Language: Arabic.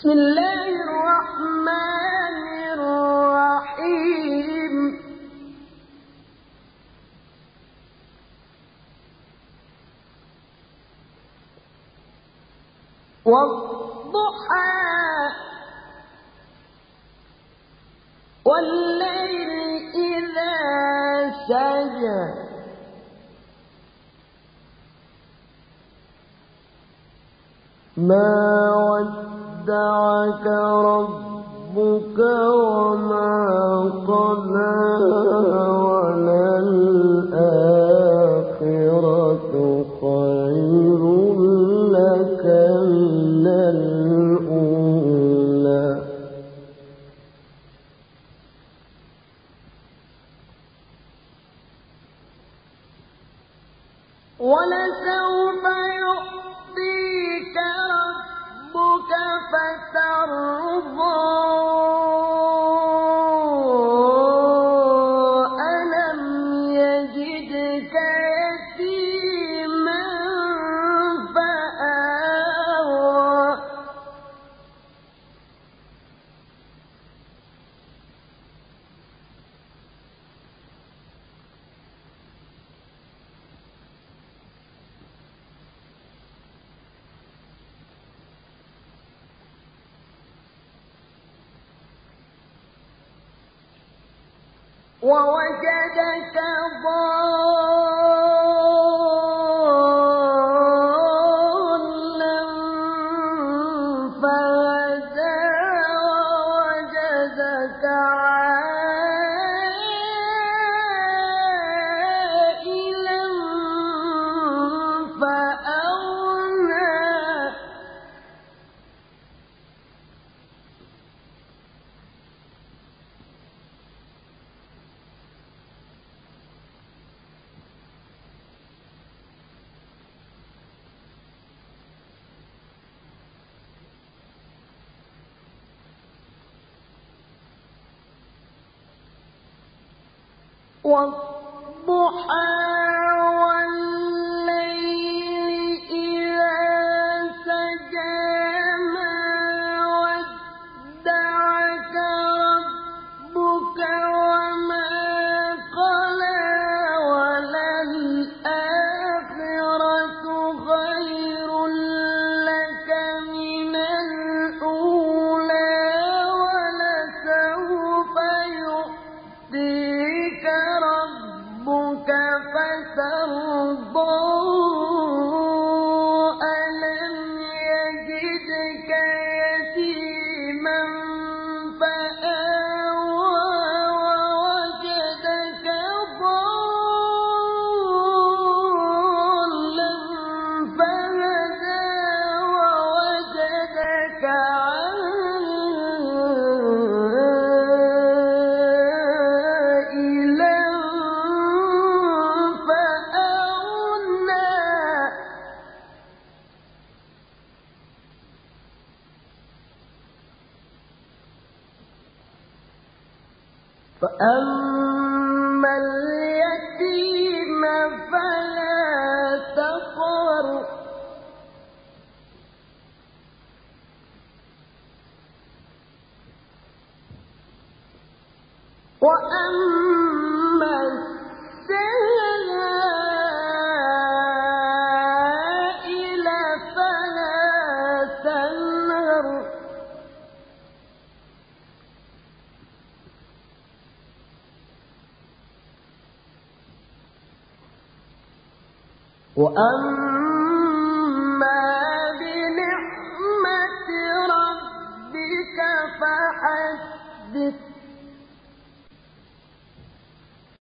بسم الله الرحمن الرحيم. والضحى والليل إذا سجى. ما ودعك ربك وما قلى وللآخرة خير لك من الأولى. ولسوف ووجدك ضالا والضحى يجدك فأما اليتيم فلا تقهر وأما السائل فلا تنهر وأما بنعمة ربك فحدث